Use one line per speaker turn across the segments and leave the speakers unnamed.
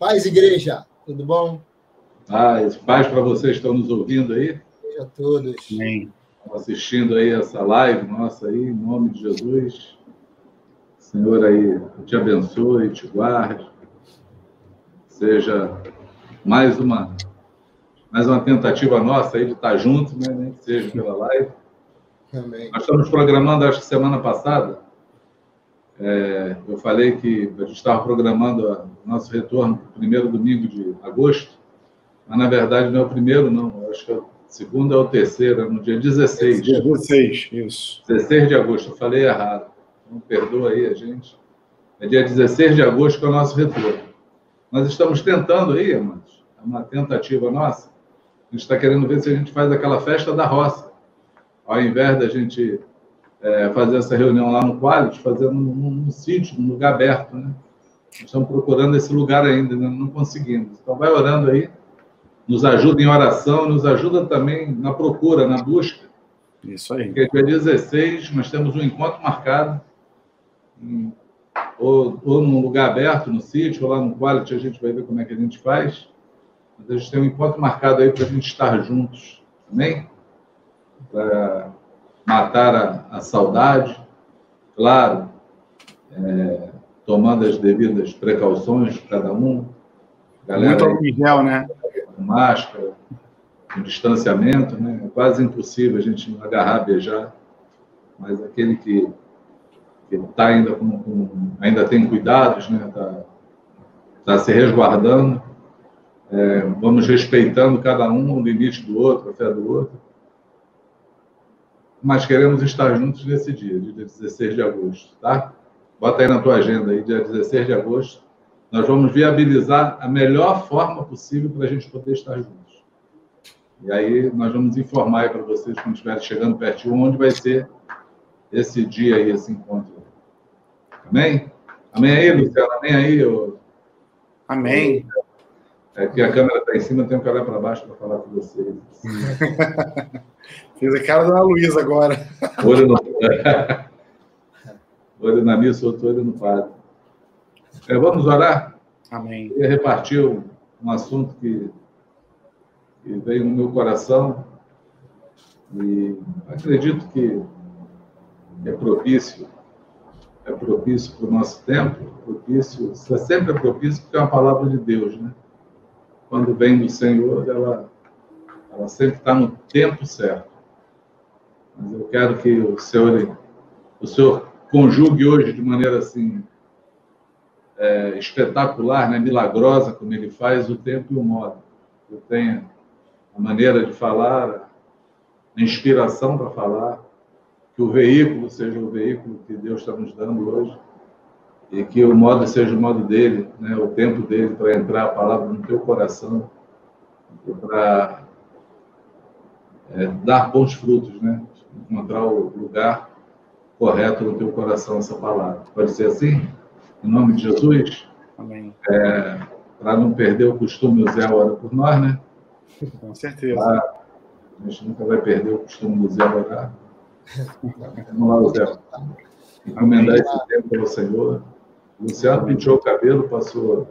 Paz, igreja, tudo bom?
Paz, paz para vocês que estão nos ouvindo aí.
Beijo a todos.
Amém. Estão assistindo aí essa live nossa aí, em nome de Jesus. Senhor aí te abençoe, te guarde. Seja mais uma mais uma tentativa nossa aí de estar juntos, né? nem que seja pela live. Amém. Nós estamos programando, acho que semana passada, é, eu falei que a gente estava programando o nosso retorno para o primeiro domingo de agosto, mas na verdade não é o primeiro, não. Acho que é o segundo é o terceiro, é no dia 16.
Dia 16, isso.
16 de agosto, eu falei errado. Não perdoa aí a gente. É dia 16 de agosto que é o nosso retorno. Nós estamos tentando aí, amados, é uma tentativa nossa. A gente está querendo ver se a gente faz aquela festa da roça. Ao invés da gente é, fazer essa reunião lá no Qualit, fazendo num, num sítio, num lugar aberto, né? Estamos procurando esse lugar ainda, né? não conseguimos. Então, vai orando aí nos ajuda em oração, nos ajuda também na procura, na busca.
Isso aí.
Porque dia 16 nós temos um encontro marcado, em, ou, ou num lugar aberto, no sítio, ou lá no Quality, a gente vai ver como é que a gente faz. Mas a gente tem um encontro marcado aí para a gente estar juntos, amém? Para matar a, a, saudade, claro, é, tomando as devidas precauções, cada um.
Galera Muito gel, né?
com máscara, com distanciamento, né? É quase impossível a gente agarrar, beijar, mas aquele que está ainda com, com, ainda tem cuidados, né? Está tá se resguardando. É, vamos respeitando cada um o limite do outro, a fé do outro. Mas queremos estar juntos nesse dia, dia 16 de agosto, tá? Bota aí na tua agenda aí, dia 16 de agosto, nós vamos viabilizar a melhor forma possível para a gente poder estar juntos. E aí nós vamos informar para vocês, quando estiverem chegando pertinho, onde vai ser esse dia aí, esse encontro. Amém? Amém aí, Luciano? Amém aí? Eu...
Amém.
É que a câmera está em cima, eu tenho que olhar para baixo para falar com vocês.
Fiz a cara da Ana Luísa agora.
Olho, no... olho na missa, outro olho no padre. É, vamos orar?
Amém.
Eu repartir um assunto que, que veio no meu coração e acredito que é propício, é propício para o nosso tempo, propício, é sempre propício porque é uma palavra de Deus, né? Quando vem do Senhor, ela, ela sempre está no tempo certo. Mas eu quero que o Senhor, o Senhor conjugue hoje de maneira assim é, espetacular, né, milagrosa, como ele faz, o tempo e o modo. Eu tenho a maneira de falar, a inspiração para falar, que o veículo seja o veículo que Deus está nos dando hoje, e que o modo seja o modo dele, né, o tempo dele para entrar a palavra no teu coração, para é, dar bons frutos, né? encontrar o lugar correto no teu coração essa palavra. Pode ser assim? Em nome de Jesus.
Amém.
É, Para não perder o costume, o Zé ora por nós, né?
Com certeza.
Pra, a gente nunca vai perder o costume do Zé orar. Vamos lá, Zé. Encomendar esse tempo ao Senhor. Luciano pintou o cabelo, passou.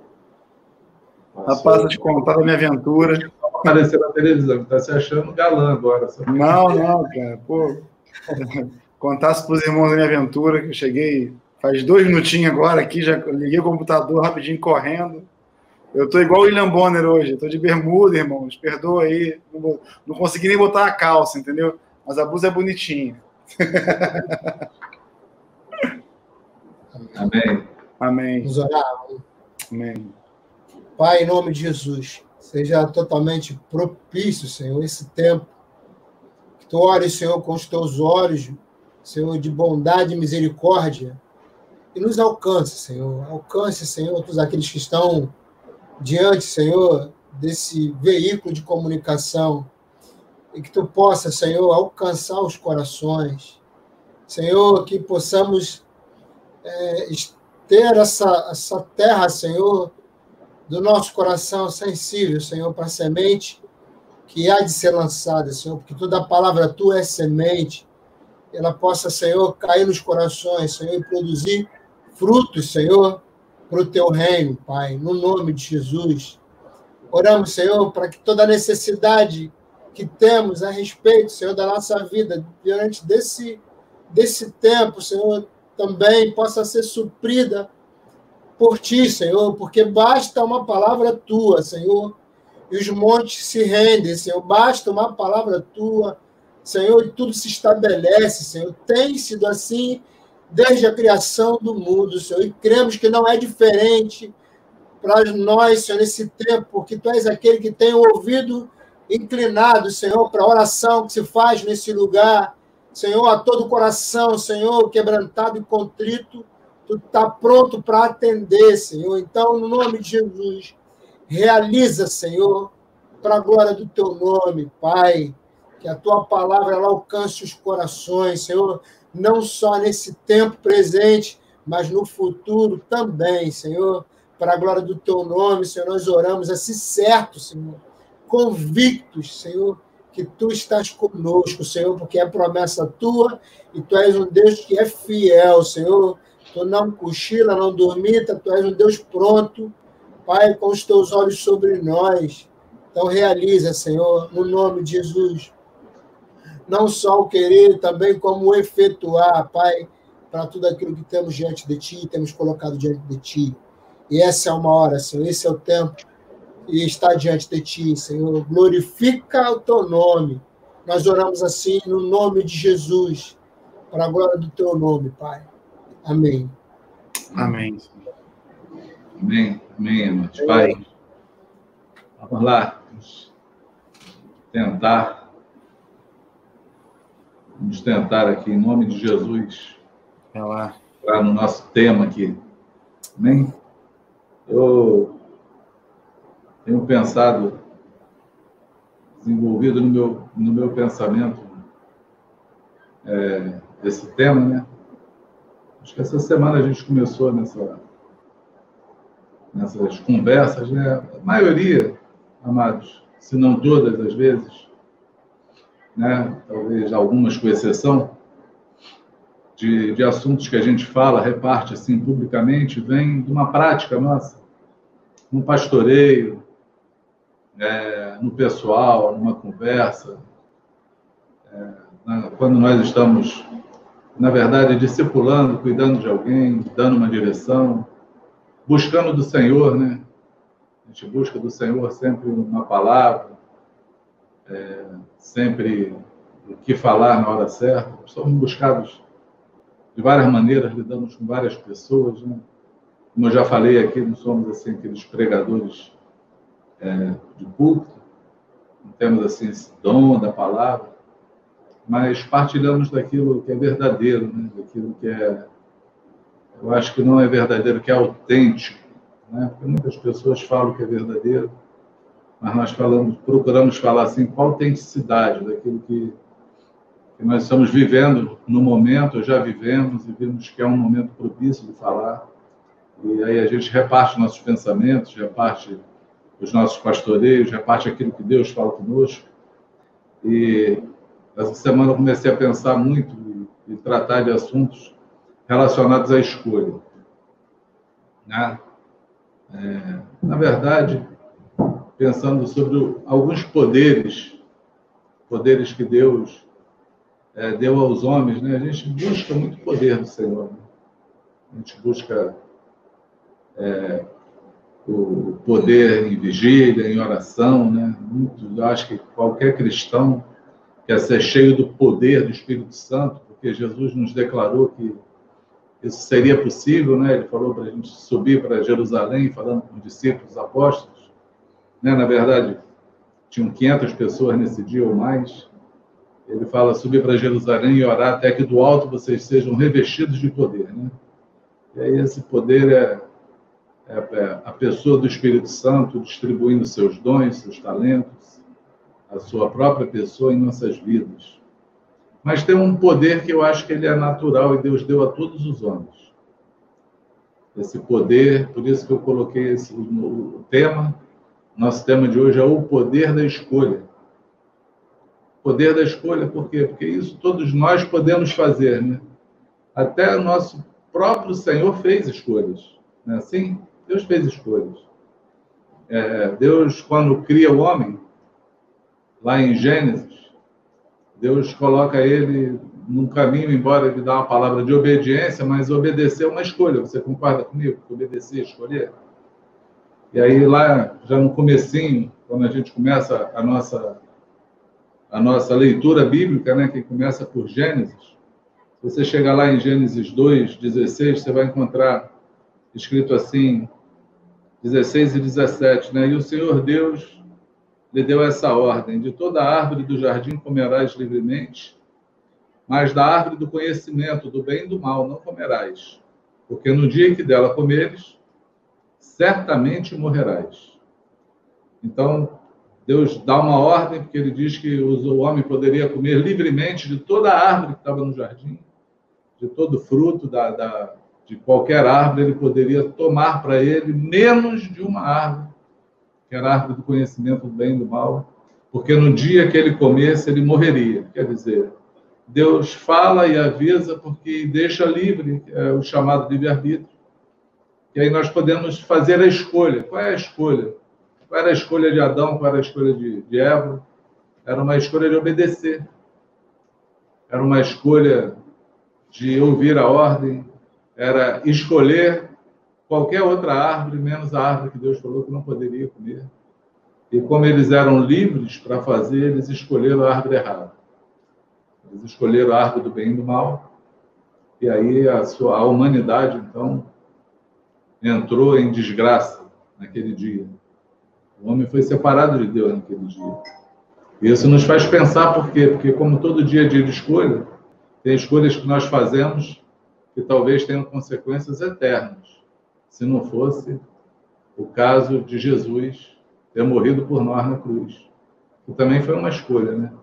passou Rapaz, te contar da minha aventura.
Aparecer na televisão, está se achando galã agora.
Não, não, cara. Pô, contasse para os irmãos da minha aventura que eu cheguei Faz dois minutinhos agora aqui, já liguei o computador rapidinho correndo. Eu tô igual o William Bonner hoje, tô de bermuda, irmãos. Perdoa aí. Não, não consegui nem botar a calça, entendeu? Mas a blusa é bonitinha.
Amém.
Amém.
Vamos orar.
Amém.
Pai, em nome de Jesus, seja totalmente propício, Senhor, esse tempo. Que tu ores, Senhor, com os teus olhos, Senhor, de bondade e misericórdia e nos alcance, Senhor. Alcance, Senhor, todos aqueles que estão diante, Senhor, desse veículo de comunicação e que tu possa, Senhor, alcançar os corações. Senhor, que possamos é, ter essa, essa terra, Senhor, do nosso coração sensível, Senhor, para a semente que há de ser lançada, Senhor, porque toda palavra tua é semente, ela possa, Senhor, cair nos corações, Senhor, e produzir frutos, Senhor, para o teu reino, Pai, no nome de Jesus. Oramos, Senhor, para que toda necessidade que temos a respeito, Senhor, da nossa vida diante desse, desse tempo, Senhor, também possa ser suprida por ti, Senhor, porque basta uma palavra tua, Senhor, e os montes se rendem, Senhor. Basta uma palavra tua, Senhor, e tudo se estabelece, Senhor. Tem sido assim desde a criação do mundo, Senhor, e cremos que não é diferente para nós, Senhor, nesse tempo, porque tu és aquele que tem o ouvido inclinado, Senhor, para a oração que se faz nesse lugar. Senhor, a todo coração, Senhor, quebrantado e contrito, tu está pronto para atender, Senhor. Então, no nome de Jesus, realiza, Senhor, para a glória do teu nome, Pai. Que a tua palavra ela alcance os corações, Senhor, não só nesse tempo presente, mas no futuro também, Senhor. Para a glória do teu nome, Senhor, nós oramos assim certo, Senhor, convictos, Senhor, que tu estás conosco, Senhor, porque é promessa tua e tu és um Deus que é fiel, Senhor. Tu não cochila, não dormita, tu és um Deus pronto, Pai, com os teus olhos sobre nós. Então realiza, Senhor, no nome de Jesus. Não só o querer, também como o efetuar, Pai, para tudo aquilo que temos diante de Ti, temos colocado diante de Ti. E essa é uma hora, Senhor, esse é o tempo e está diante de Ti, Senhor. Glorifica o Teu nome. Nós oramos assim no nome de Jesus, para a glória do Teu nome, Pai. Amém.
Amém.
Amém. Amém, irmãos. Pai, vamos lá. Vamos tentar. Vamos tentar aqui, em nome de Jesus,
é lá.
entrar no nosso tema aqui. Amém? Eu tenho pensado, desenvolvido no meu, no meu pensamento, é, esse tema, né? Acho que essa semana a gente começou nessa, nessas conversas, né? A maioria, amados, se não todas as vezes, né? Talvez algumas com exceção, de, de assuntos que a gente fala, reparte assim publicamente, vem de uma prática nossa, no pastoreio, é, no pessoal, numa conversa, é, na, quando nós estamos na verdade, discipulando, cuidando de alguém, dando uma direção, buscando do Senhor, né? A gente busca do Senhor sempre uma palavra, é, sempre o que falar na hora certa. Somos buscados de várias maneiras, lidamos com várias pessoas, né? Como eu já falei aqui, não somos assim aqueles pregadores é, de culto, não temos assim esse dom da palavra, mas partilhamos daquilo que é verdadeiro, né? daquilo que é. Eu acho que não é verdadeiro, que é autêntico. Né? Porque muitas pessoas falam que é verdadeiro, mas nós falamos, procuramos falar assim com autenticidade daquilo que, que nós estamos vivendo no momento, já vivemos e vimos que é um momento propício de falar. E aí a gente reparte nossos pensamentos, reparte os nossos pastoreios, reparte aquilo que Deus fala conosco. E essa semana eu comecei a pensar muito e, tratar de assuntos relacionados à escolha. Né? É, na verdade, pensando sobre alguns poderes, poderes que Deus é, deu aos homens, né? a gente busca muito poder do Senhor. Né? A gente busca é, o poder em vigília, em oração, né? Muito, acho que qualquer cristão quer ser cheio do poder do Espírito Santo, porque Jesus nos declarou que isso seria possível, né? Ele falou para a gente subir para Jerusalém, falando com os discípulos, apóstolos, né? Na verdade, tinham 500 pessoas nesse dia ou mais. Ele fala subir para Jerusalém e orar até que do alto vocês sejam revestidos de poder, né? E aí esse poder é a pessoa do Espírito Santo distribuindo seus dons, seus talentos, a sua própria pessoa em nossas vidas. Mas tem um poder que eu acho que ele é natural e Deus deu a todos os homens. Esse poder, por isso que eu coloquei esse o tema. Nosso tema de hoje é o poder da escolha. Poder da escolha, por quê? Porque isso todos nós podemos fazer, né? Até o nosso próprio Senhor fez escolhas. Né? Sim, Deus fez escolhas. É, Deus, quando cria o homem, lá em Gênesis, Deus coloca ele num caminho, embora ele dá uma palavra de obediência, mas obedecer é uma escolha. Você concorda comigo? Obedecer, escolher. E aí lá, já no comecinho, quando a gente começa a nossa a nossa leitura bíblica, né, que começa por Gênesis, se você chegar lá em Gênesis 2, 16, você vai encontrar escrito assim, 16 e 17, né? E o Senhor Deus lhe deu essa ordem: de toda árvore do jardim comerás livremente, mas da árvore do conhecimento do bem e do mal não comerás, porque no dia que dela comeres, certamente morrerás. Então, Deus dá uma ordem, porque ele diz que o homem poderia comer livremente de toda a árvore que estava no jardim, de todo fruto da, da de qualquer árvore, ele poderia tomar para ele, menos de uma árvore, que era a árvore do conhecimento do bem e do mal, porque no dia que ele comesse, ele morreria. Quer dizer, Deus fala e avisa porque deixa livre é, o chamado livre-arbítrio. E aí nós podemos fazer a escolha. Qual é a escolha? Qual era a escolha de Adão? Qual era a escolha de, de Eva? Era uma escolha de obedecer. Era uma escolha de ouvir a ordem. Era escolher qualquer outra árvore, menos a árvore que Deus falou que não poderia comer. E como eles eram livres para fazer, eles escolheram a árvore errada. Eles escolheram a árvore do bem e do mal. E aí a, sua, a humanidade, então, entrou em desgraça naquele dia. O homem foi separado de Deus naquele dia. E isso nos faz pensar por quê? Porque, como todo dia é dia de escolha, tem escolhas que nós fazemos que talvez tenham consequências eternas, se não fosse o caso de Jesus ter morrido por nós na cruz. Que também foi uma escolha, né?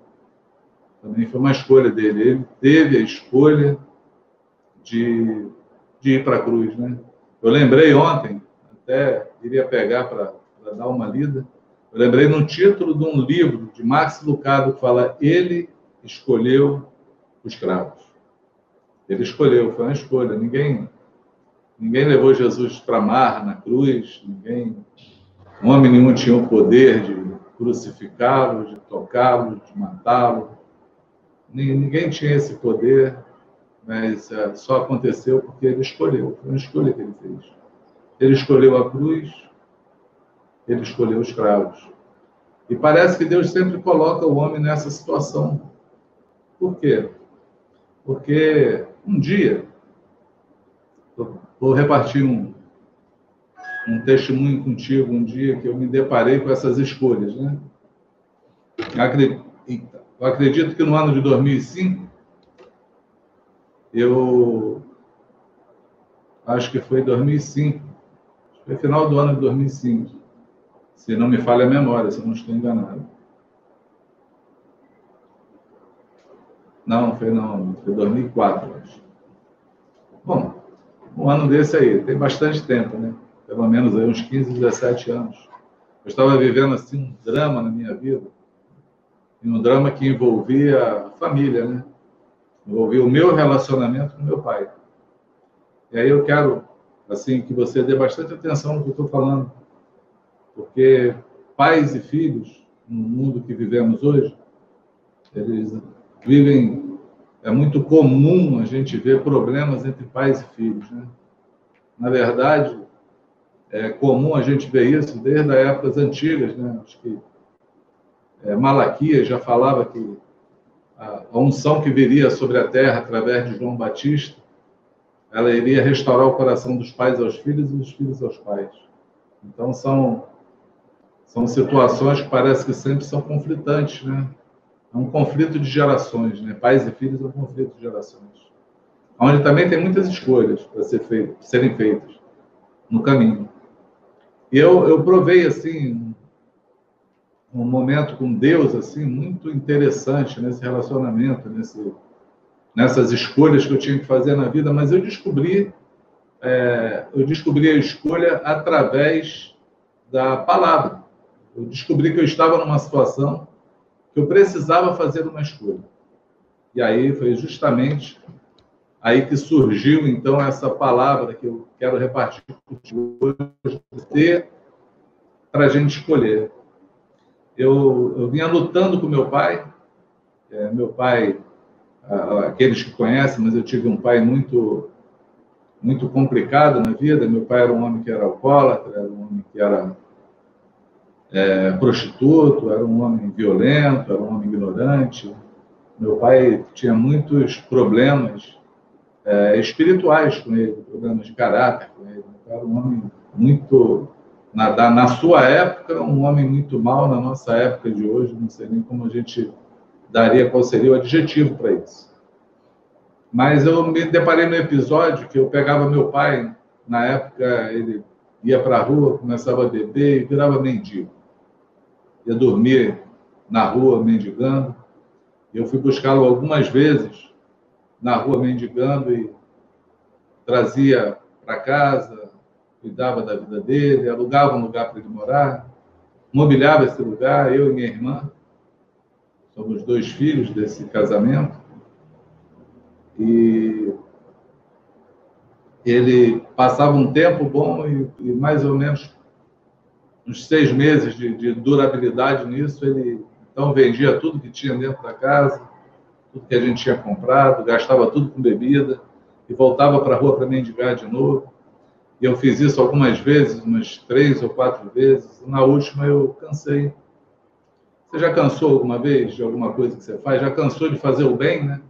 Também foi uma escolha dele. Ele teve a escolha de, de ir para a cruz, né? Eu lembrei ontem, até iria pegar para dar uma lida, eu lembrei no título de um livro de Max Lucado que fala Ele escolheu os cravos. Ele escolheu, foi uma escolha. Ninguém, ninguém levou Jesus para mar na cruz, ninguém, homem nenhum tinha o poder de crucificá-lo, de tocá-lo, de matá-lo. Ninguém tinha esse poder, mas é, só aconteceu porque ele escolheu, foi uma escolha que ele fez. Ele escolheu a cruz, ele escolheu os cravos. E parece que Deus sempre coloca o homem nessa situação. Por quê? Porque um dia, vou repartir um, um testemunho contigo, um dia que eu me deparei com essas escolhas. Né? Eu acredito que no ano de 2005, eu acho que foi 2005, foi final do ano de 2005, se não me falha a memória, se eu não estou enganado. Não, foi não, foi 2004, acho. Bom, um ano desse aí, tem bastante tempo, né? Pelo menos aí uns 15, 17 anos. Eu estava vivendo assim um drama na minha vida, e um drama que envolvia a família, né? envolveu o meu relacionamento com meu pai. E aí eu quero, assim, que você dê bastante atenção no que eu estou falando, porque pais e filhos, no mundo que vivemos hoje, eles vivem, é muito comum a gente ver problemas entre pais e filhos, né? Na verdade, é comum a gente ver isso desde as épocas antigas, né? Acho que é, Malaquias já falava que a, unção que viria sobre a terra através de João Batista, ela iria restaurar o coração dos pais aos filhos e dos filhos aos pais. Então são são situações que parece que sempre são conflitantes, né? É um conflito de gerações, né? Pais e filhos é um conflito de gerações. Onde também tem muitas escolhas para ser feito, serem feitas no caminho. Eu, eu provei, assim, um momento com Deus assim muito interessante nesse relacionamento, nesse, nessas escolhas que eu tinha que fazer na vida, mas eu descobri é, eu descobri a escolha através da palavra. Eu descobri que eu estava numa situação que eu precisava fazer uma escolha. E aí foi justamente aí que surgiu, então, essa palavra que eu quero repartir hoje, ter para a gente escolher. Eu, eu vinha lutando com meu pai, é, meu pai, aqueles que conhecem, mas eu tive um pai muito muito complicado na vida. Meu pai era um homem que era alcoólatra, era um homem que era é, prostituto, era um homem violento, era um homem ignorante. Meu pai tinha muitos problemas é, espirituais com ele, problemas de caráter com ele. Era um homem muito, na, na sua época, um homem muito mal, na nossa época de hoje, não sei nem como a gente daria, qual seria o adjetivo para isso. Mas eu me deparei no episódio que eu pegava meu pai, na época ele ia para a rua, começava a beber e virava mendigo. Ia dormir na rua mendigando. Eu fui buscá-lo algumas vezes na rua mendigando e trazia para casa, cuidava da vida dele, alugava um lugar para ele morar, mobiliava esse lugar, eu e minha irmã. Somos dois filhos desse casamento. E ele passava um tempo bom e, e mais ou menos uns seis meses de, de, durabilidade nisso, ele então vendia tudo que tinha dentro da casa, tudo que a gente tinha comprado, gastava tudo com bebida e voltava para a rua para mendigar de novo. E eu fiz isso algumas vezes, umas três ou quatro vezes. Na última eu cansei. Você já cansou alguma vez de alguma coisa que você faz? Já cansou de fazer o bem, né?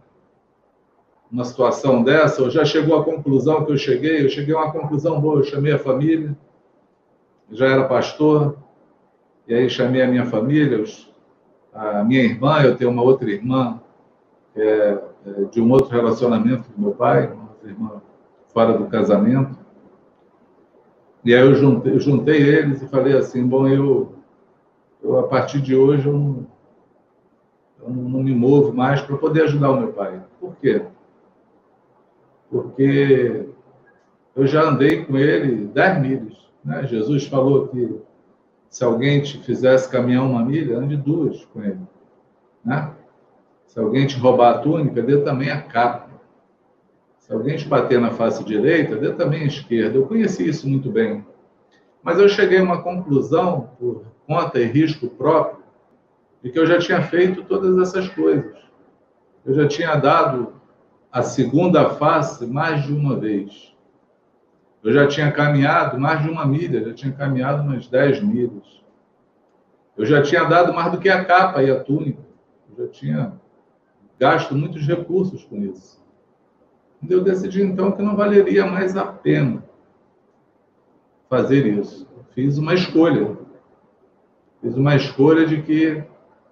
uma situação dessa, ou já chegou à conclusão que eu cheguei, eu cheguei a uma conclusão boa, eu chamei a família, já era pastor, e aí chamei a minha família, a minha irmã, eu tenho uma outra irmã, é, é de um outro relacionamento do meu pai, uma outra irmã fora do casamento, e aí eu juntei, eu juntei eles e falei assim, bom, eu, eu a partir de hoje eu não, eu não me movo mais para poder ajudar o meu pai. Por quê? porque eu já andei com ele 10 milhas. Né? Jesus falou que se alguém te fizesse caminhar uma milha, ande duas com ele. Né? Se alguém te roubar a túnica, dê também a capa. Se alguém te bater na face direita, dê também a esquerda. Eu conheci isso muito bem. Mas eu cheguei a uma conclusão, por conta e risco próprio, de que eu já tinha feito todas essas coisas. Eu já tinha dado a segunda face mais de uma vez. Eu já tinha caminhado mais de uma milha, já tinha caminhado umas dez milhas. Eu já tinha dado mais do que a capa e a túnica. Eu já tinha gasto muitos recursos com isso. Eu decidi então que não valeria mais a pena fazer isso. Fiz uma escolha. Fiz uma escolha de que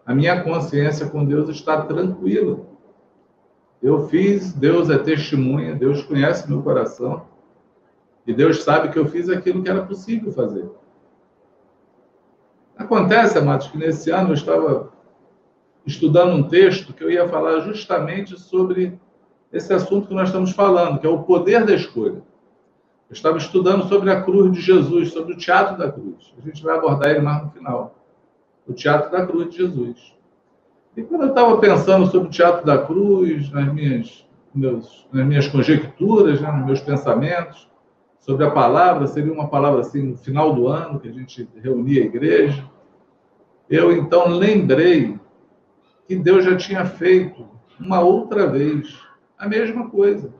a minha consciência com Deus está tranquila. Eu fiz, Deus é testemunha, Deus conhece meu coração. E Deus sabe que eu fiz aquilo que era possível fazer. Acontece, amados, que nesse ano eu estava estudando um texto que eu ia falar justamente sobre esse assunto que nós estamos falando, que é o poder da escolha. Eu estava estudando sobre a cruz de Jesus, sobre o teatro da cruz. A gente vai abordar ele mais no final. O teatro da cruz de Jesus. E quando eu estava pensando sobre o Teatro da Cruz, nas minhas, meus, nas minhas conjecturas, né, nos meus pensamentos, sobre a palavra, seria uma palavra assim no final do ano, que a gente reunia a igreja, eu então lembrei que Deus já tinha feito uma outra vez a mesma coisa.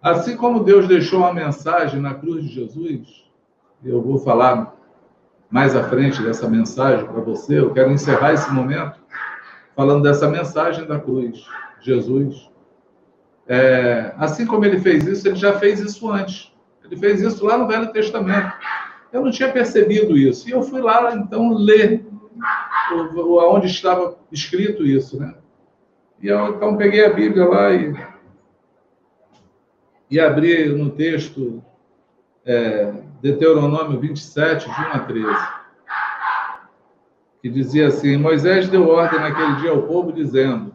Assim como Deus deixou uma mensagem na cruz de Jesus, eu vou falar mais à frente dessa mensagem para você, eu quero encerrar esse momento falando dessa mensagem da cruz. Jesus, é, assim como ele fez isso, ele já fez isso antes. Ele fez isso lá no Velho Testamento. Eu não tinha percebido isso. E eu fui lá, então, ler onde estava escrito isso, né? E eu, então, peguei a Bíblia lá e, e abri no texto é, Deuteronômio 27, de 1 a 13 que dizia assim: Moisés deu ordem naquele dia ao povo, dizendo: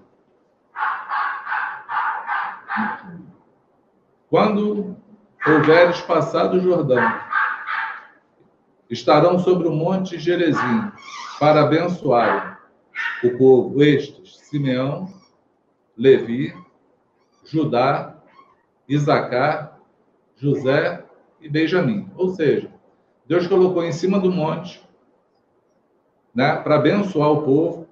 Quando houveres passado o Jordão, estarão sobre o monte Gerezim para abençoar o povo estes: Simeão, Levi, Judá, Isacar, José e Benjamim. Ou seja, Deus colocou em cima do monte, né, para abençoar o povo,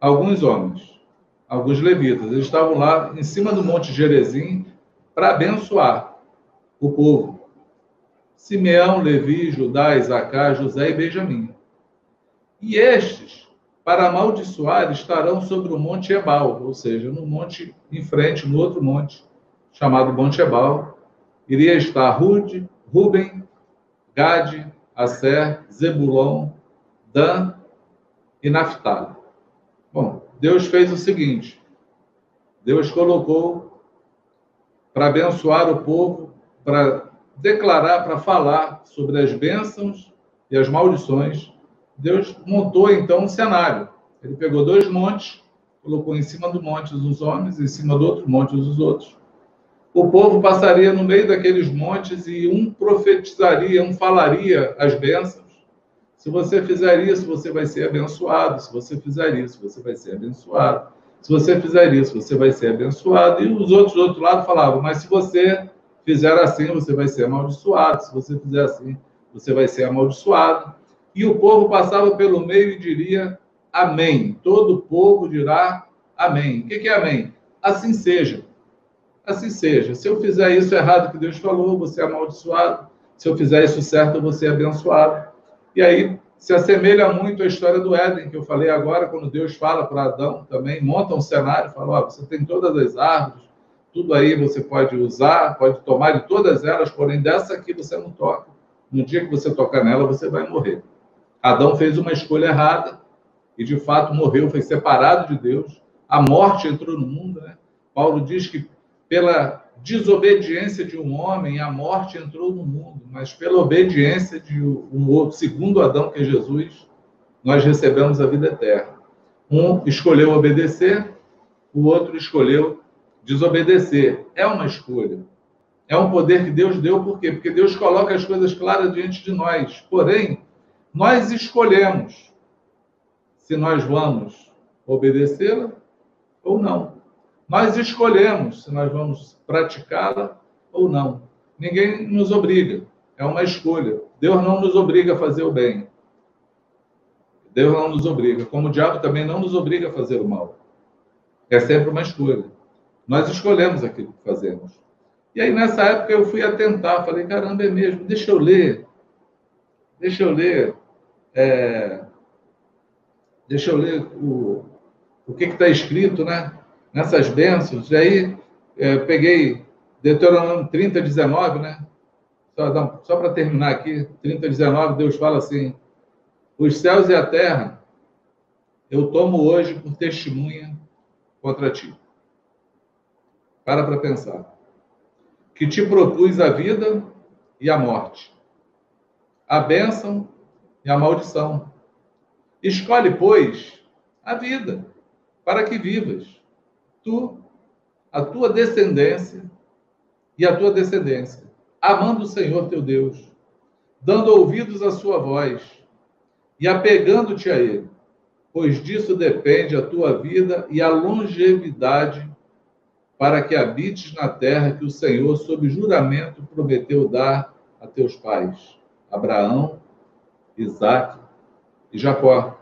alguns homens, alguns levitas. Eles estavam lá em cima do monte Gerezim para abençoar o povo. Simeão, Levi, Judá, Isacar, José e Benjamim. E estes, para amaldiçoar, estarão sobre o monte Ebal, ou seja, no monte em frente, no outro monte, chamado Monte Ebal. Iria estar Rude, Ruben, Gade, Aser, Zebulon, Dan e Naphtali. Bom, Deus fez o seguinte: Deus colocou para abençoar o povo, para declarar, para falar sobre as bênçãos e as maldições. Deus montou então um cenário. Ele pegou dois montes, colocou em cima do monte os homens, em cima do outro monte os outros o povo passaria no meio daqueles montes e um profetizaria, um falaria as bênçãos. Se você fizer isso, você vai ser abençoado. Se você fizer isso, você vai ser abençoado. Se você fizer isso, você vai ser abençoado. E os outros do outro lado falavam, mas se você fizer assim, você vai ser amaldiçoado. Se você fizer assim, você vai ser amaldiçoado. E o povo passava pelo meio e diria amém. Todo o povo dirá amém. O que é amém? Assim seja assim seja. Se eu fizer isso errado que Deus falou, você é amaldiçoado. Se eu fizer isso certo, você é abençoado. E aí se assemelha muito à história do Éden, que eu falei agora, quando Deus fala para Adão também, monta um cenário, fala, ó, você tem todas as árvores, tudo aí você pode usar, pode tomar de todas elas, porém dessa aqui você não toca. No dia que você tocar nela, você vai morrer. Adão fez uma escolha errada e de fato morreu, foi separado de Deus. A morte entrou no mundo, né? Paulo diz que pela desobediência de um homem, a morte entrou no mundo, mas pela obediência de um outro, segundo Adão, que é Jesus, nós recebemos a vida eterna. Um escolheu obedecer, o outro escolheu desobedecer. É uma escolha. É um poder que Deus deu, por quê? Porque Deus coloca as coisas claras diante de nós. Porém, nós escolhemos se nós vamos obedecê-la ou não. Nós escolhemos se nós vamos praticá-la ou não. Ninguém nos obriga, é uma escolha. Deus não nos obriga a fazer o bem. Deus não nos obriga, como o diabo também não nos obriga a fazer o mal. É sempre uma escolha. Nós escolhemos aquilo que fazemos. E aí, nessa época, eu fui atentar, falei, caramba, é mesmo, deixa eu ler. Deixa eu ler. É... Deixa eu ler o, o que está escrito, né? Nessas bênçãos. E aí é, peguei Deuteronômio 30, 19, né? Só, só para terminar aqui, 30, 19, Deus fala assim: Os céus e a terra eu tomo hoje por testemunha contra ti. Para para pensar. Que te propus a vida e a morte, a bênção e a maldição. Escolhe, pois, a vida, para que vivas tu, a tua descendência e a tua descendência, amando o Senhor teu Deus, dando ouvidos à sua voz e apegando-te a Ele, pois disso depende a tua vida e a longevidade para que habites na terra que o Senhor, sob juramento, prometeu dar a teus pais, Abraão, Isaac e Jacó.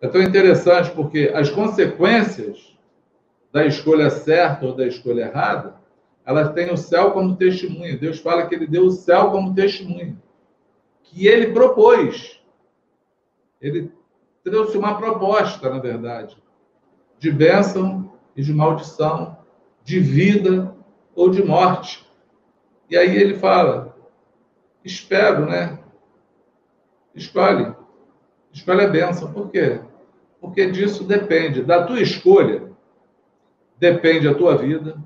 É tão interessante porque as consequências da escolha certa ou da escolha errada, elas têm o céu como testemunha. Deus fala que ele deu o céu como testemunha. Que ele propôs. Ele trouxe uma proposta, na verdade, de bênção e de maldição, de vida ou de morte. E aí ele fala: espero, né? Escolhe. Escolhe a bênção. Por quê? Porque disso depende da tua escolha depende a tua vida,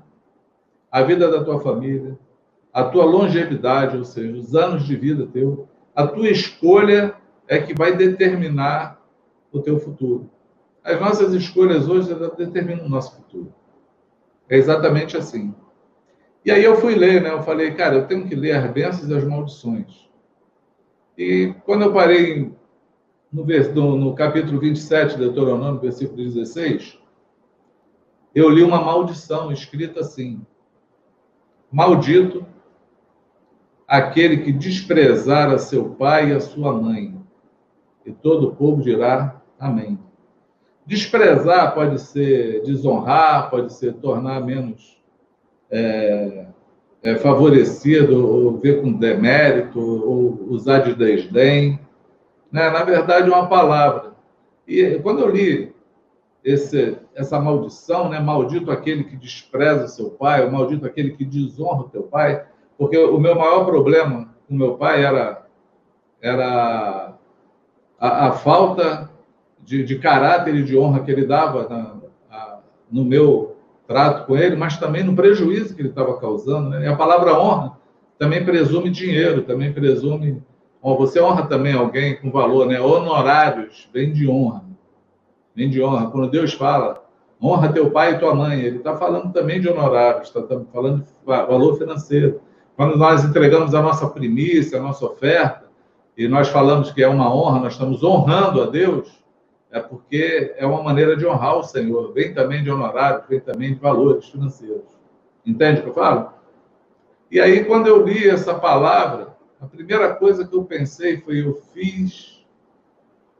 a vida da tua família, a tua longevidade, ou seja, os anos de vida teu, a tua escolha é que vai determinar o teu futuro. As nossas escolhas hoje determinam o nosso futuro. É exatamente assim. E aí eu fui ler, né? Eu falei, cara, eu tenho que ler as bênçãos e as maldições. E quando eu parei no, no, no capítulo 27 de Deuteronômio, versículo 16, eu li uma maldição escrita assim: Maldito aquele que desprezar a seu pai e a sua mãe. E todo o povo dirá amém. Desprezar pode ser desonrar, pode ser tornar menos é, é, favorecido, ou ver com demérito, ou usar de desdém. Né? Na verdade, é uma palavra. E quando eu li esse, essa maldição, né? maldito aquele que despreza seu pai, maldito aquele que desonra o teu pai, porque o meu maior problema com meu pai era, era a, a falta de, de, caráter e de honra que ele dava na, a, no meu trato com ele, mas também no prejuízo que ele estava causando. Né? E a palavra honra também presume dinheiro, também presume. você honra também alguém com valor, né? Honorários vem de honra vem de honra. Quando Deus fala, honra teu pai e tua mãe, ele está falando também de honorários, está falando de valor financeiro. Quando nós entregamos a nossa primícia, a nossa oferta, e nós falamos que é uma honra, nós estamos honrando a Deus, é porque é uma maneira de honrar o Senhor. Vem também de honorários, vem também de valores financeiros. Entende o que eu falo? E aí, quando eu li essa palavra, a primeira coisa que eu pensei foi: eu fiz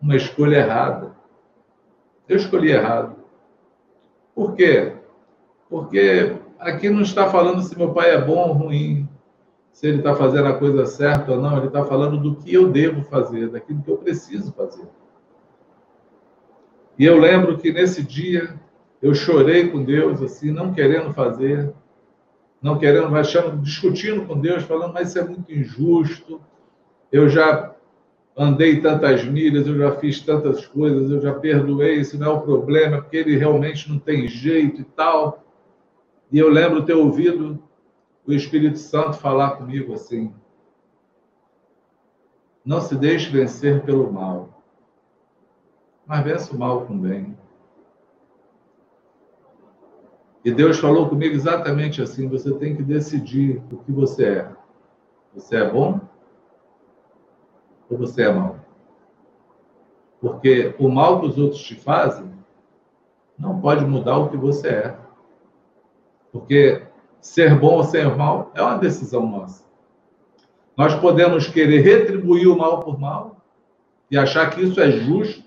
uma escolha errada. Eu escolhi errado. Por quê? Porque aqui não está falando se meu pai é bom ou ruim, se ele está fazendo a coisa certa ou não, ele está falando do que eu devo fazer, daquilo que eu preciso fazer. E eu lembro que nesse dia eu chorei com Deus, assim, não querendo fazer, não querendo, achando, discutindo com Deus, falando, mas isso é muito injusto. Eu já andei tantas milhas, eu já fiz tantas coisas, eu já perdoei, isso não é o problema, porque ele realmente não tem jeito e tal. E eu lembro ter ouvido o Espírito Santo falar comigo assim: não se deixe vencer pelo mal, mas vença o mal com o bem. E Deus falou comigo exatamente assim: você tem que decidir o que você é. Você é bom ou você é mau? Porque o mal que os outros te fazem não pode mudar o que você é. Porque ser bom ou ser mal é uma decisão nossa. Nós podemos querer retribuir o mal por mal e achar que isso é justo,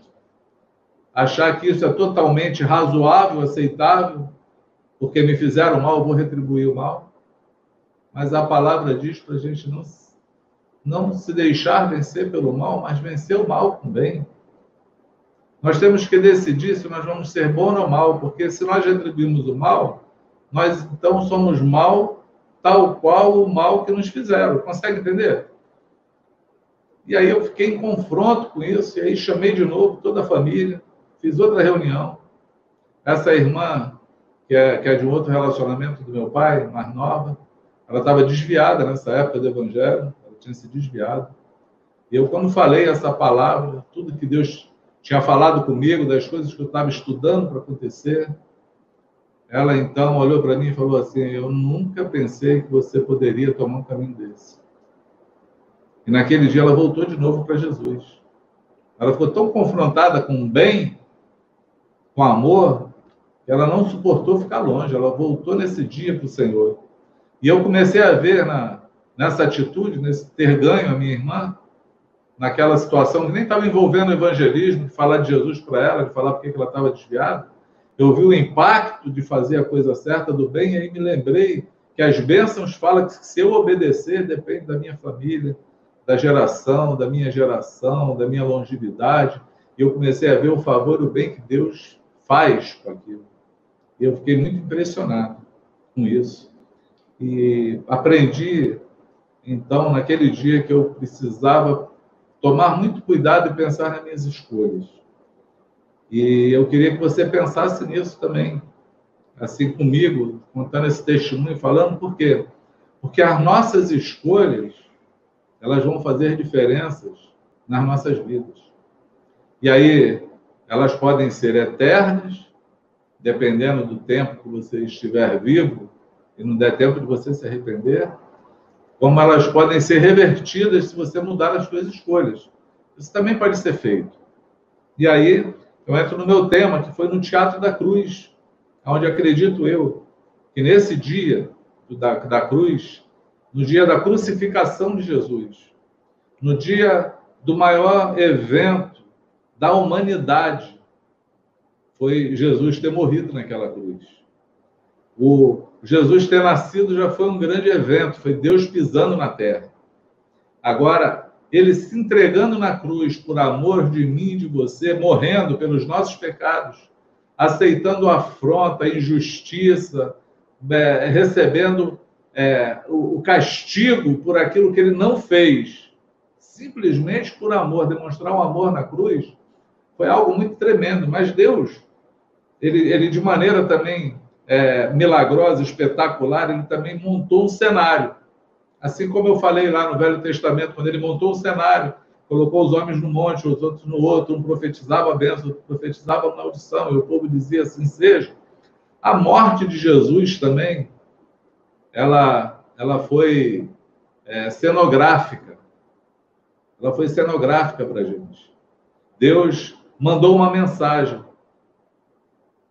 achar que isso é totalmente razoável, aceitável, porque me fizeram mal, eu vou retribuir o mal. Mas a palavra diz para a gente não não se deixar vencer pelo mal, mas vencer o mal com bem. Nós temos que decidir se nós vamos ser bom ou mal, porque se nós retribuímos o mal, nós então somos mal tal qual o mal que nos fizeram. Consegue entender? E aí eu fiquei em confronto com isso, e aí chamei de novo toda a família, fiz outra reunião. Essa irmã, que é, que é de um outro relacionamento do meu pai, mais nova, ela estava desviada nessa época do evangelho, tinha se desviado. Eu, quando falei essa palavra, tudo que Deus tinha falado comigo, das coisas que eu estava estudando para acontecer, ela então olhou para mim e falou assim: Eu nunca pensei que você poderia tomar um caminho desse. E naquele dia ela voltou de novo para Jesus. Ela ficou tão confrontada com o bem, com amor, que ela não suportou ficar longe. Ela voltou nesse dia para o Senhor. E eu comecei a ver na, nessa atitude, nesse ter ganho a minha irmã, naquela situação que nem estava envolvendo o evangelismo, de falar de Jesus para ela, de falar porque ela estava desviada. Eu vi o impacto de fazer a coisa certa, do bem, e aí me lembrei que as bênçãos falam que se eu obedecer, depende da minha família, da geração, da minha geração, da minha longevidade. E eu comecei a ver o favor e o bem que Deus faz com aquilo. E eu fiquei muito impressionado com isso. E aprendi então, naquele dia que eu precisava tomar muito cuidado e pensar nas minhas escolhas. E eu queria que você pensasse nisso também, assim comigo, contando esse testemunho, falando por quê? Porque as nossas escolhas, elas vão fazer diferenças nas nossas vidas. E aí, elas podem ser eternas, dependendo do tempo que você estiver vivo, e não der tempo de você se arrepender, como elas podem ser revertidas se você mudar as suas escolhas. Isso também pode ser feito. E aí, eu entro no meu tema, que foi no Teatro da Cruz, onde acredito eu que nesse dia da, da cruz, no dia da crucificação de Jesus, no dia do maior evento da humanidade, foi Jesus ter morrido naquela cruz. O Jesus ter nascido já foi um grande evento, foi Deus pisando na terra. Agora, ele se entregando na cruz por amor de mim e de você, morrendo pelos nossos pecados, aceitando afronta, injustiça, é, recebendo é, o, o castigo por aquilo que ele não fez, simplesmente por amor, demonstrar um amor na cruz, foi algo muito tremendo. Mas Deus, ele, ele de maneira também é, milagrosa, espetacular, ele também montou um cenário. Assim como eu falei lá no Velho Testamento, quando ele montou um cenário, colocou os homens no monte, os outros no outro, um profetizava a bênção, outro profetizava a maldição, e o povo dizia assim seja. A morte de Jesus também, ela, ela foi é, cenográfica. Ela foi cenográfica para a gente. Deus mandou uma mensagem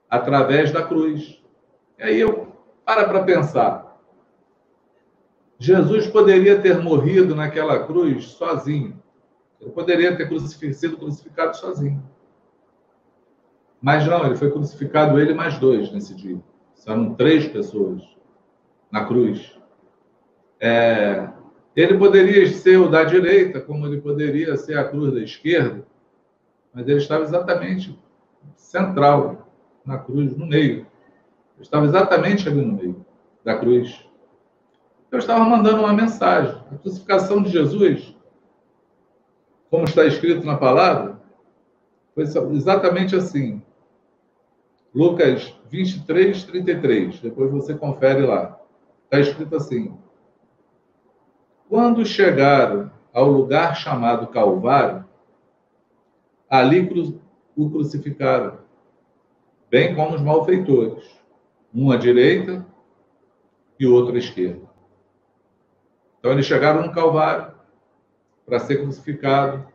através da cruz. E aí eu para para pensar. Jesus poderia ter morrido naquela cruz sozinho. Ele poderia ter sido crucificado sozinho. Mas não, ele foi crucificado ele mais dois nesse dia. São três pessoas na cruz. É, ele poderia ser o da direita, como ele poderia ser a cruz da esquerda, mas ele estava exatamente central na cruz, no meio. Ele estava exatamente ali no meio da cruz. Eu estava mandando uma mensagem. A crucificação de Jesus como está escrito na palavra, foi exatamente assim. Lucas 23, 33. Depois você confere lá. Está escrito assim: Quando chegaram ao lugar chamado Calvário, ali o crucificaram, bem como os malfeitores, um à direita e o outro à esquerda. Então eles chegaram no Calvário, para ser crucificado.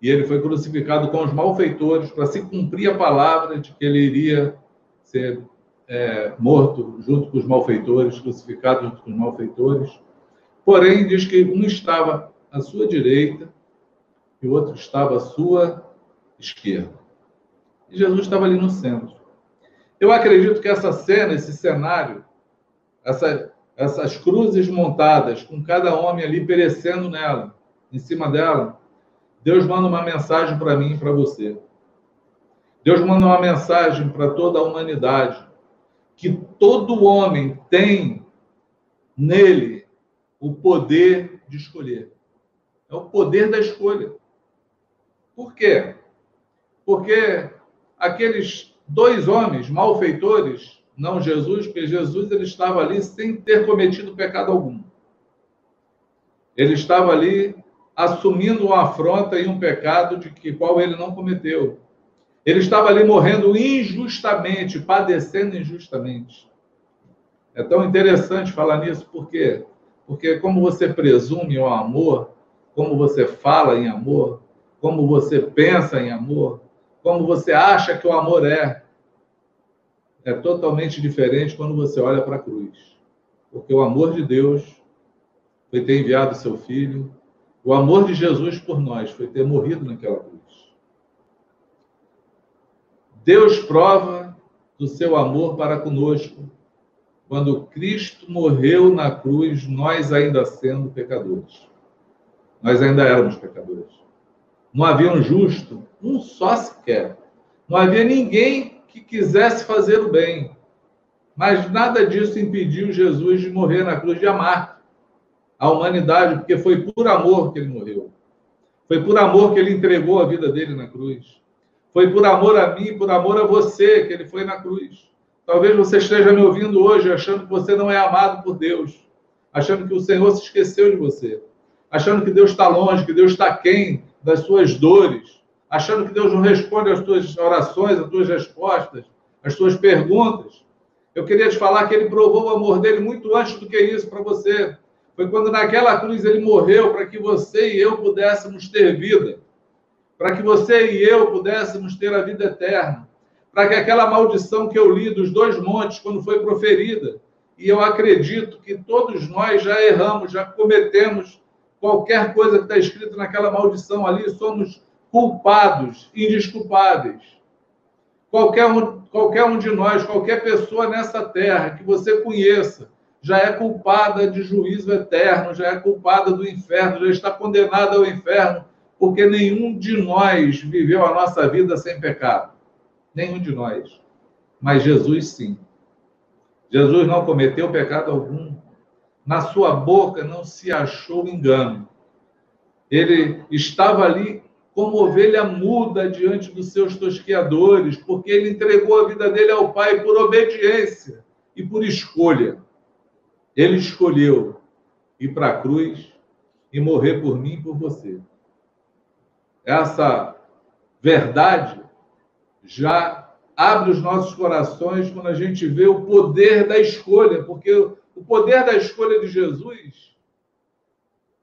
E ele foi crucificado com os malfeitores para se cumprir a palavra de que ele iria ser é, morto junto com os malfeitores, crucificado junto com os malfeitores. Porém, diz que um estava à sua direita e o outro estava à sua esquerda. E Jesus estava ali no centro. Eu acredito que essa cena, esse cenário, essa, essas cruzes montadas, com cada homem ali perecendo nela, em cima dela, Deus manda uma mensagem para mim e para você. Deus manda uma mensagem para toda a humanidade que todo homem tem nele o poder de escolher. É o poder da escolha. Por quê? Porque aqueles dois homens malfeitores, não Jesus, porque Jesus ele estava ali sem ter cometido pecado algum. Ele estava ali assumindo uma afronta e um pecado de que qual ele não cometeu. Ele estava ali morrendo injustamente, padecendo injustamente. É tão interessante falar nisso, por quê? Porque como você presume o amor, como você fala em amor, como você pensa em amor, como você acha que o amor é, é totalmente diferente quando você olha para a cruz. Porque o amor de Deus foi ter enviado seu filho o amor de Jesus por nós foi ter morrido naquela cruz. Deus prova do seu amor para conosco quando Cristo morreu na cruz, nós ainda sendo pecadores. Nós ainda éramos pecadores. Não havia um justo, um só sequer. Não havia ninguém que quisesse fazer o bem. Mas nada disso impediu Jesus de morrer na cruz de amar a humanidade, porque foi por amor que ele morreu. Foi por amor que ele entregou a vida dele na cruz. Foi por amor a mim, por amor a você que ele foi na cruz. Talvez você esteja me ouvindo hoje achando que você não é amado por Deus, achando que o Senhor se esqueceu de você, achando que Deus está longe, que Deus está quem das suas dores, achando que Deus não responde às tuas orações, às tuas respostas, às tuas perguntas. Eu queria te falar que ele provou o amor dele muito antes do que isso para você. Foi quando naquela cruz ele morreu para que você e eu pudéssemos ter vida, para que você e eu pudéssemos ter a vida eterna, para que aquela maldição que eu li dos dois montes, quando foi proferida, e eu acredito que todos nós já erramos, já cometemos qualquer coisa que está escrita naquela maldição ali, somos culpados, indesculpáveis. Qualquer um, qualquer um de nós, qualquer pessoa nessa terra que você conheça, já é culpada de juízo eterno, já é culpada do inferno, já está condenada ao inferno, porque nenhum de nós viveu a nossa vida sem pecado. Nenhum de nós. Mas Jesus sim. Jesus não cometeu pecado algum. Na sua boca não se achou engano. Ele estava ali como ovelha muda diante dos seus tosqueadores, porque ele entregou a vida dele ao Pai por obediência e por escolha. Ele escolheu ir para a cruz e morrer por mim e por você. Essa verdade já abre os nossos corações quando a gente vê o poder da escolha, porque o poder da escolha de Jesus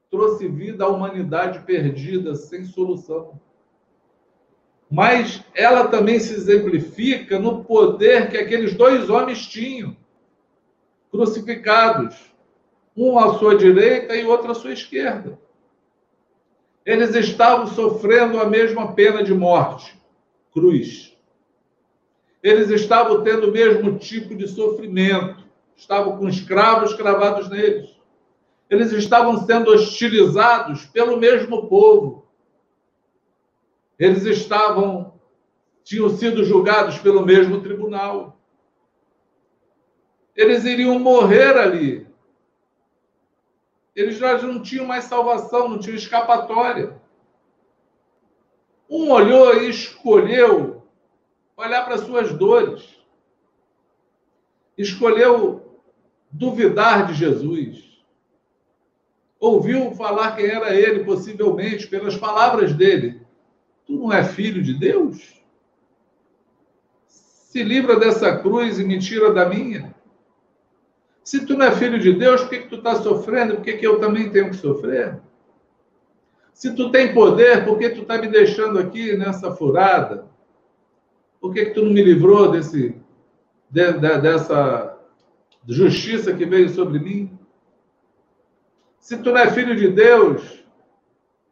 trouxe vida à humanidade perdida, sem solução. Mas ela também se exemplifica no poder que aqueles dois homens tinham, crucificados, um à sua direita e outro à sua esquerda. Eles estavam sofrendo a mesma pena de morte, cruz. Eles estavam tendo o mesmo tipo de sofrimento, estavam com escravos cravados neles eles estavam sendo hostilizados pelo mesmo povo. Eles estavam, tinham sido julgados pelo mesmo tribunal. Eles iriam morrer ali. Eles já não tinham mais salvação, não tinham escapatória. Um olhou e escolheu olhar para suas dores. Escolheu duvidar de Jesus ouviu falar quem era ele, possivelmente, pelas palavras dele. Tu não é filho de Deus? Se livra dessa cruz e me tira da minha. Se tu não é filho de Deus, por que, que tu está sofrendo? Por que, que eu também tenho que sofrer? Se tu tem poder, por que tu está me deixando aqui nessa furada? Por que, que tu não me livrou desse, de, de, dessa justiça que veio sobre mim? Se tu não é filho de Deus,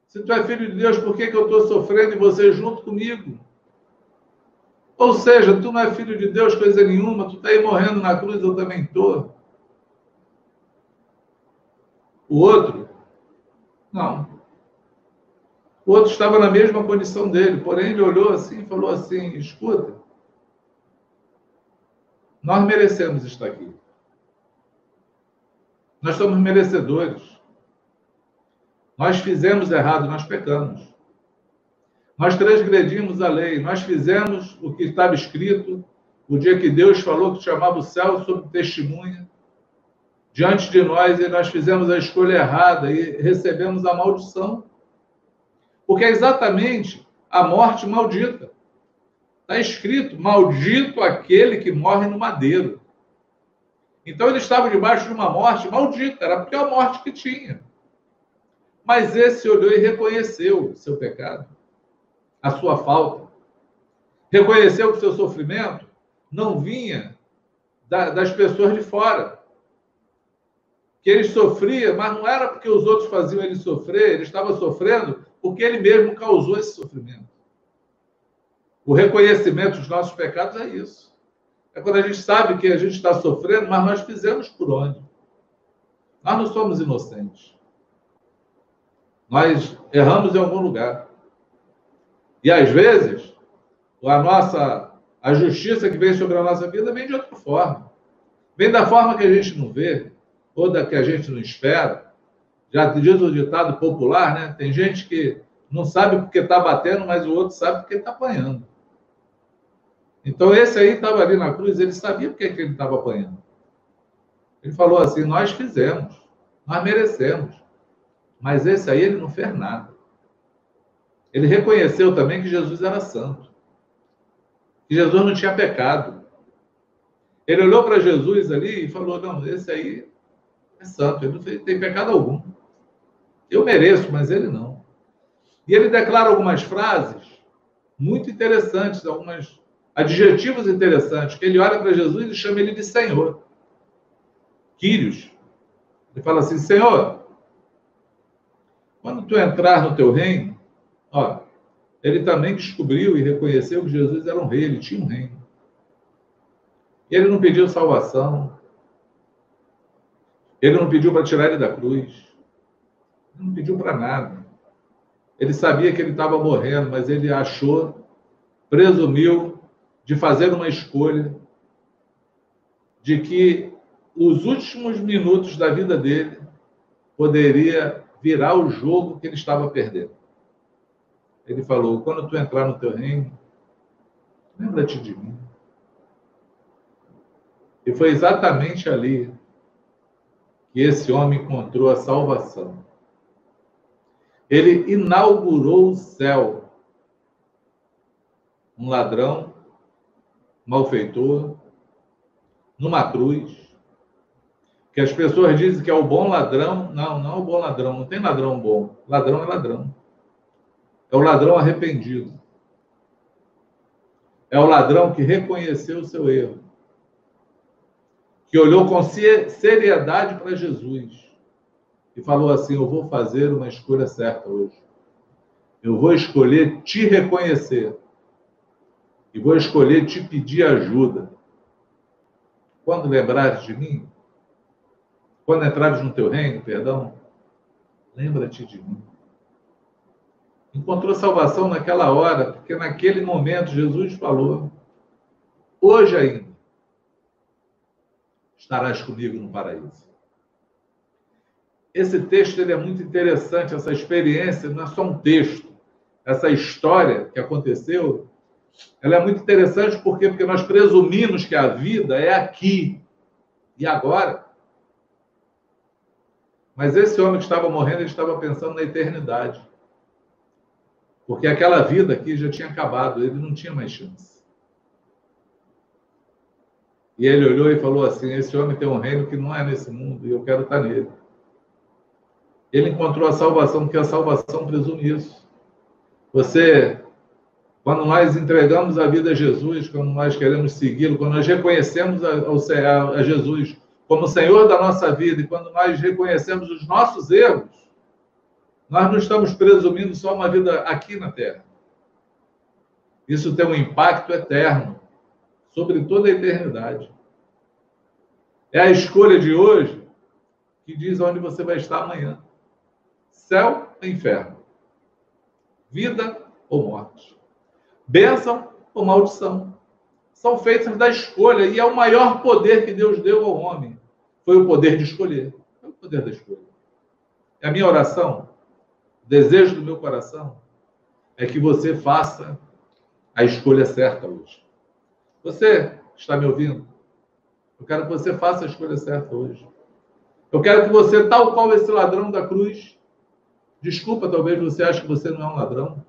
se tu é filho de Deus, por que, que eu estou sofrendo e você junto comigo? Ou seja, tu não é filho de Deus coisa nenhuma, tu está aí morrendo na cruz, eu também estou. O outro, não. O outro estava na mesma condição dele, porém ele olhou assim e falou assim: escuta, nós merecemos estar aqui. Nós somos merecedores. Nós fizemos errado, nós pecamos. Nós transgredimos a lei, nós fizemos o que estava escrito o dia que Deus falou que chamava o céu sob testemunha diante de nós e nós fizemos a escolha errada e recebemos a maldição. Porque é exatamente a morte maldita. Está escrito: maldito aquele que morre no madeiro. Então ele estava debaixo de uma morte maldita, era a pior morte que tinha. Mas esse olhou e reconheceu o seu pecado, a sua falta. Reconheceu que o seu sofrimento não vinha das pessoas de fora. Que ele sofria, mas não era porque os outros faziam ele sofrer, ele estava sofrendo porque ele mesmo causou esse sofrimento. O reconhecimento dos nossos pecados é isso. É quando a gente sabe que a gente está sofrendo, mas nós fizemos por onde. Nós não somos inocentes. Nós erramos em algum lugar. E às vezes, a nossa a justiça que vem sobre a nossa vida vem de outra forma. Vem da forma que a gente não vê, ou da que a gente não espera. Já diz o ditado popular, né? Tem gente que não sabe porque está batendo, mas o outro sabe porque está apanhando. Então, esse aí estava ali na cruz, ele sabia porque que ele estava apanhando. Ele falou assim: Nós fizemos, nós merecemos. Mas esse aí ele não fez nada. Ele reconheceu também que Jesus era santo. Que Jesus não tinha pecado. Ele olhou para Jesus ali e falou: Não, esse aí é santo, ele não tem pecado algum. Eu mereço, mas ele não. E ele declara algumas frases muito interessantes, algumas adjetivos interessantes, que ele olha para Jesus e chama ele de Senhor. Quírios. Ele fala assim, Senhor, quando tu entrar no teu reino, ó, ele também descobriu e reconheceu que Jesus era um rei, ele tinha um reino. Ele não pediu salvação. Ele não pediu para tirar ele da cruz. Ele não pediu para nada. Ele sabia que ele estava morrendo, mas ele achou, presumiu de fazer uma escolha de que os últimos minutos da vida dele poderia virar o jogo que ele estava perdendo. Ele falou: quando tu entrar no teu reino, lembra-te de mim. E foi exatamente ali que esse homem encontrou a salvação. Ele inaugurou o céu. Um ladrão, malfeitor, numa cruz, que as pessoas dizem que é o bom ladrão. Não, não é o bom ladrão. Não tem ladrão bom. Ladrão é ladrão. É o ladrão arrependido. É o ladrão que reconheceu o seu erro. Que olhou com seriedade para Jesus e falou assim: Eu vou fazer uma escolha certa hoje. Eu vou escolher te reconhecer. E vou escolher te pedir ajuda. Quando lembrares de mim, quando entrares no teu reino, perdão, lembra-te de mim. Encontrou salvação naquela hora, porque naquele momento Jesus falou: Hoje ainda estarás comigo no paraíso. Esse texto ele é muito interessante, essa experiência não é só um texto. Essa história que aconteceu, ela é muito interessante porque porque nós presumimos que a vida é aqui e agora. Mas esse homem que estava morrendo, ele estava pensando na eternidade. Porque aquela vida aqui já tinha acabado, ele não tinha mais chance. E ele olhou e falou assim: Esse homem tem um reino que não é nesse mundo e eu quero estar nele. Ele encontrou a salvação, porque a salvação presume isso. Você, quando nós entregamos a vida a Jesus, quando nós queremos segui-lo, quando nós reconhecemos a, a, a Jesus como Senhor da nossa vida, e quando nós reconhecemos os nossos erros, nós não estamos presumindo só uma vida aqui na Terra. Isso tem um impacto eterno sobre toda a eternidade. É a escolha de hoje que diz onde você vai estar amanhã: céu ou inferno, vida ou morte, bênção ou maldição. São feitas da escolha e é o maior poder que Deus deu ao homem foi o poder de escolher. É o poder da escolha. É a minha oração, o desejo do meu coração, é que você faça a escolha certa hoje. Você está me ouvindo? Eu quero que você faça a escolha certa hoje. Eu quero que você, tal qual esse ladrão da cruz, desculpa, talvez você ache que você não é um ladrão,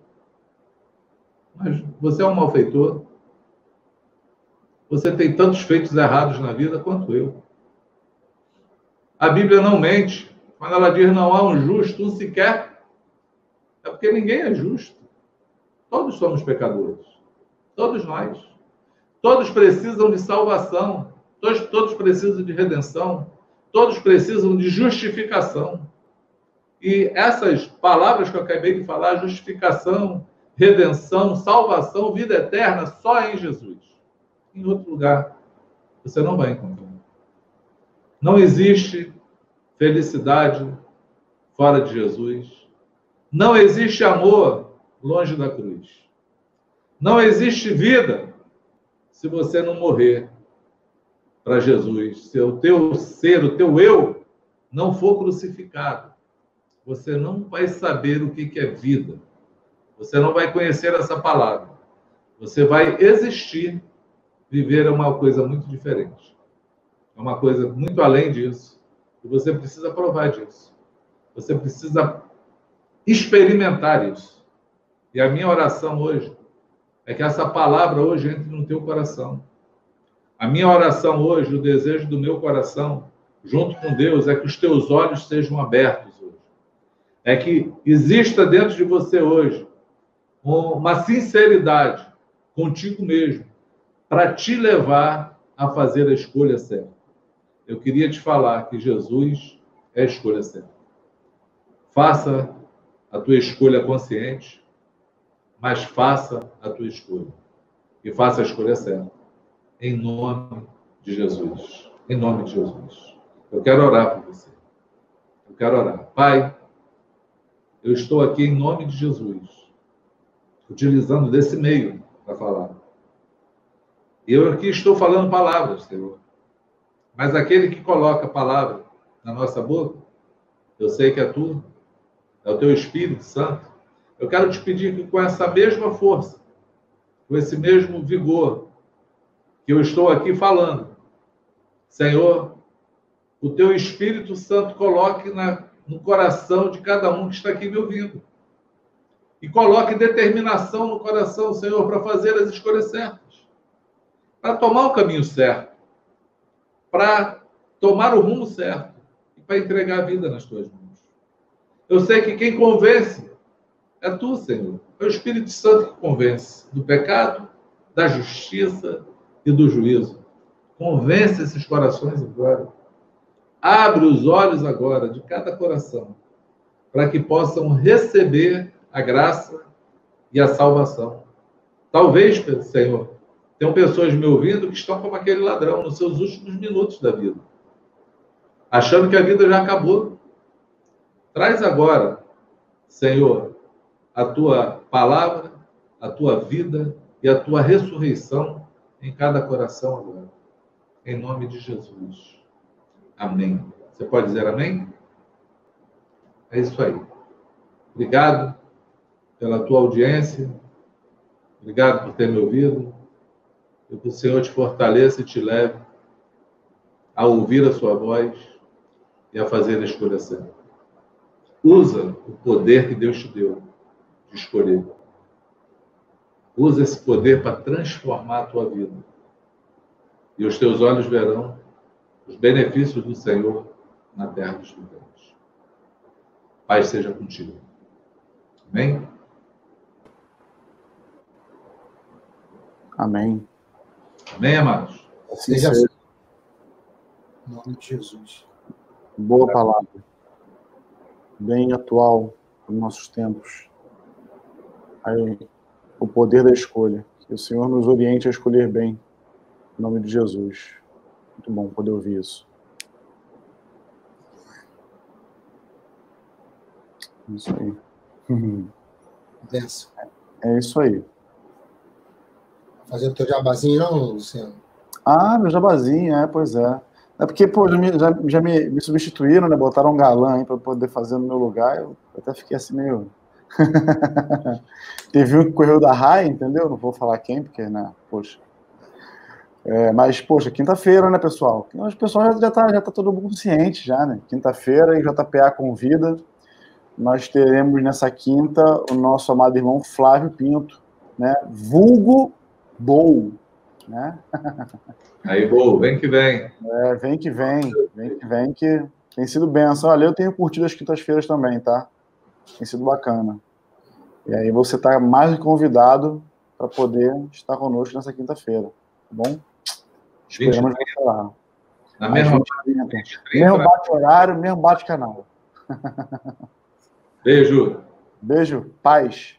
mas você é um malfeitor. Você tem tantos feitos errados na vida quanto eu. A Bíblia não mente. Quando ela diz não há um justo, um sequer, é porque ninguém é justo. Todos somos pecadores. Todos nós. Todos precisam de salvação. Todos, todos precisam de redenção. Todos precisam de justificação. E essas palavras que eu acabei de falar, justificação, redenção, salvação, vida eterna, só em Jesus. Em outro lugar, você não vai encontrar. Não existe felicidade fora de Jesus. Não existe amor longe da cruz. Não existe vida se você não morrer para Jesus. Se o teu ser, o teu eu, não for crucificado, você não vai saber o que é vida. Você não vai conhecer essa palavra. Você vai existir, viver uma coisa muito diferente. É uma coisa muito além disso. E você precisa provar disso. Você precisa experimentar isso. E a minha oração hoje é que essa palavra hoje entre no teu coração. A minha oração hoje, o desejo do meu coração, junto com Deus, é que os teus olhos sejam abertos hoje. É que exista dentro de você hoje uma sinceridade contigo mesmo para te levar a fazer a escolha certa. Eu queria te falar que Jesus é a escolha certa. Faça a tua escolha consciente, mas faça a tua escolha. E faça a escolha certa. Em nome de Jesus. Em nome de Jesus. Eu quero orar por você. Eu quero orar. Pai, eu estou aqui em nome de Jesus, utilizando desse meio para falar. Eu aqui estou falando palavras, Senhor. Mas aquele que coloca a palavra na nossa boca, eu sei que é tu, é o teu Espírito Santo. Eu quero te pedir que com essa mesma força, com esse mesmo vigor que eu estou aqui falando, Senhor, o teu Espírito Santo coloque na, no coração de cada um que está aqui me ouvindo. E coloque determinação no coração, Senhor, para fazer as escolhas certas para tomar o caminho certo, para tomar o rumo certo e para entregar a vida nas tuas mãos. Eu sei que quem convence é tu, Senhor. É o Espírito Santo que convence do pecado, da justiça e do juízo. Convence esses corações agora. Abre os olhos agora de cada coração para que possam receber a graça e a salvação. Talvez, Senhor, tem pessoas me ouvindo que estão como aquele ladrão nos seus últimos minutos da vida, achando que a vida já acabou. Traz agora, Senhor, a tua palavra, a tua vida e a tua ressurreição em cada coração agora. Em nome de Jesus. Amém. Você pode dizer amém? É isso aí. Obrigado pela tua audiência. Obrigado por ter me ouvido. E que o Senhor te fortaleça e te leve a ouvir a sua voz e a fazer a escolha certa. Usa o poder que Deus te deu de escolher. Usa esse poder para transformar a tua vida. E os teus olhos verão os benefícios do Senhor na terra dos viventes. Paz seja contigo. Amém?
Amém.
Amém, amados?
Assim seja. seja. Em nome de Jesus.
Boa palavra. Bem atual para os nossos tempos. Aí, o poder da escolha. Que o Senhor nos oriente a escolher bem. Em nome de Jesus. Muito bom poder ouvir isso. Isso aí. É isso aí
fazer o teu jabazinho, não, Luciano?
Ah, meu jabazinho, é, pois é. É porque, pô, já me, já, já me, me substituíram, né? Botaram um galã aí para poder fazer no meu lugar. Eu até fiquei assim meio. Teve um que correu da raia, entendeu? Não vou falar quem, porque, né? Poxa. É, mas, poxa, quinta-feira, né, pessoal? O pessoal já, já, tá, já tá todo mundo ciente, já, né? Quinta-feira, e JPA convida. Nós teremos nessa quinta o nosso amado irmão Flávio Pinto, né? Vulgo Bol, né?
Aí, Bol, vem que vem.
É, vem que vem, vem que vem, que tem sido benção. Olha, eu tenho curtido as quintas-feiras também, tá? Tem sido bacana. E aí você está mais convidado para poder estar conosco nessa quinta-feira, tá bom? Esperamos você lá.
Na mesma
gente, mesmo bate-horário, mesmo bate-canal.
Beijo.
Beijo, paz.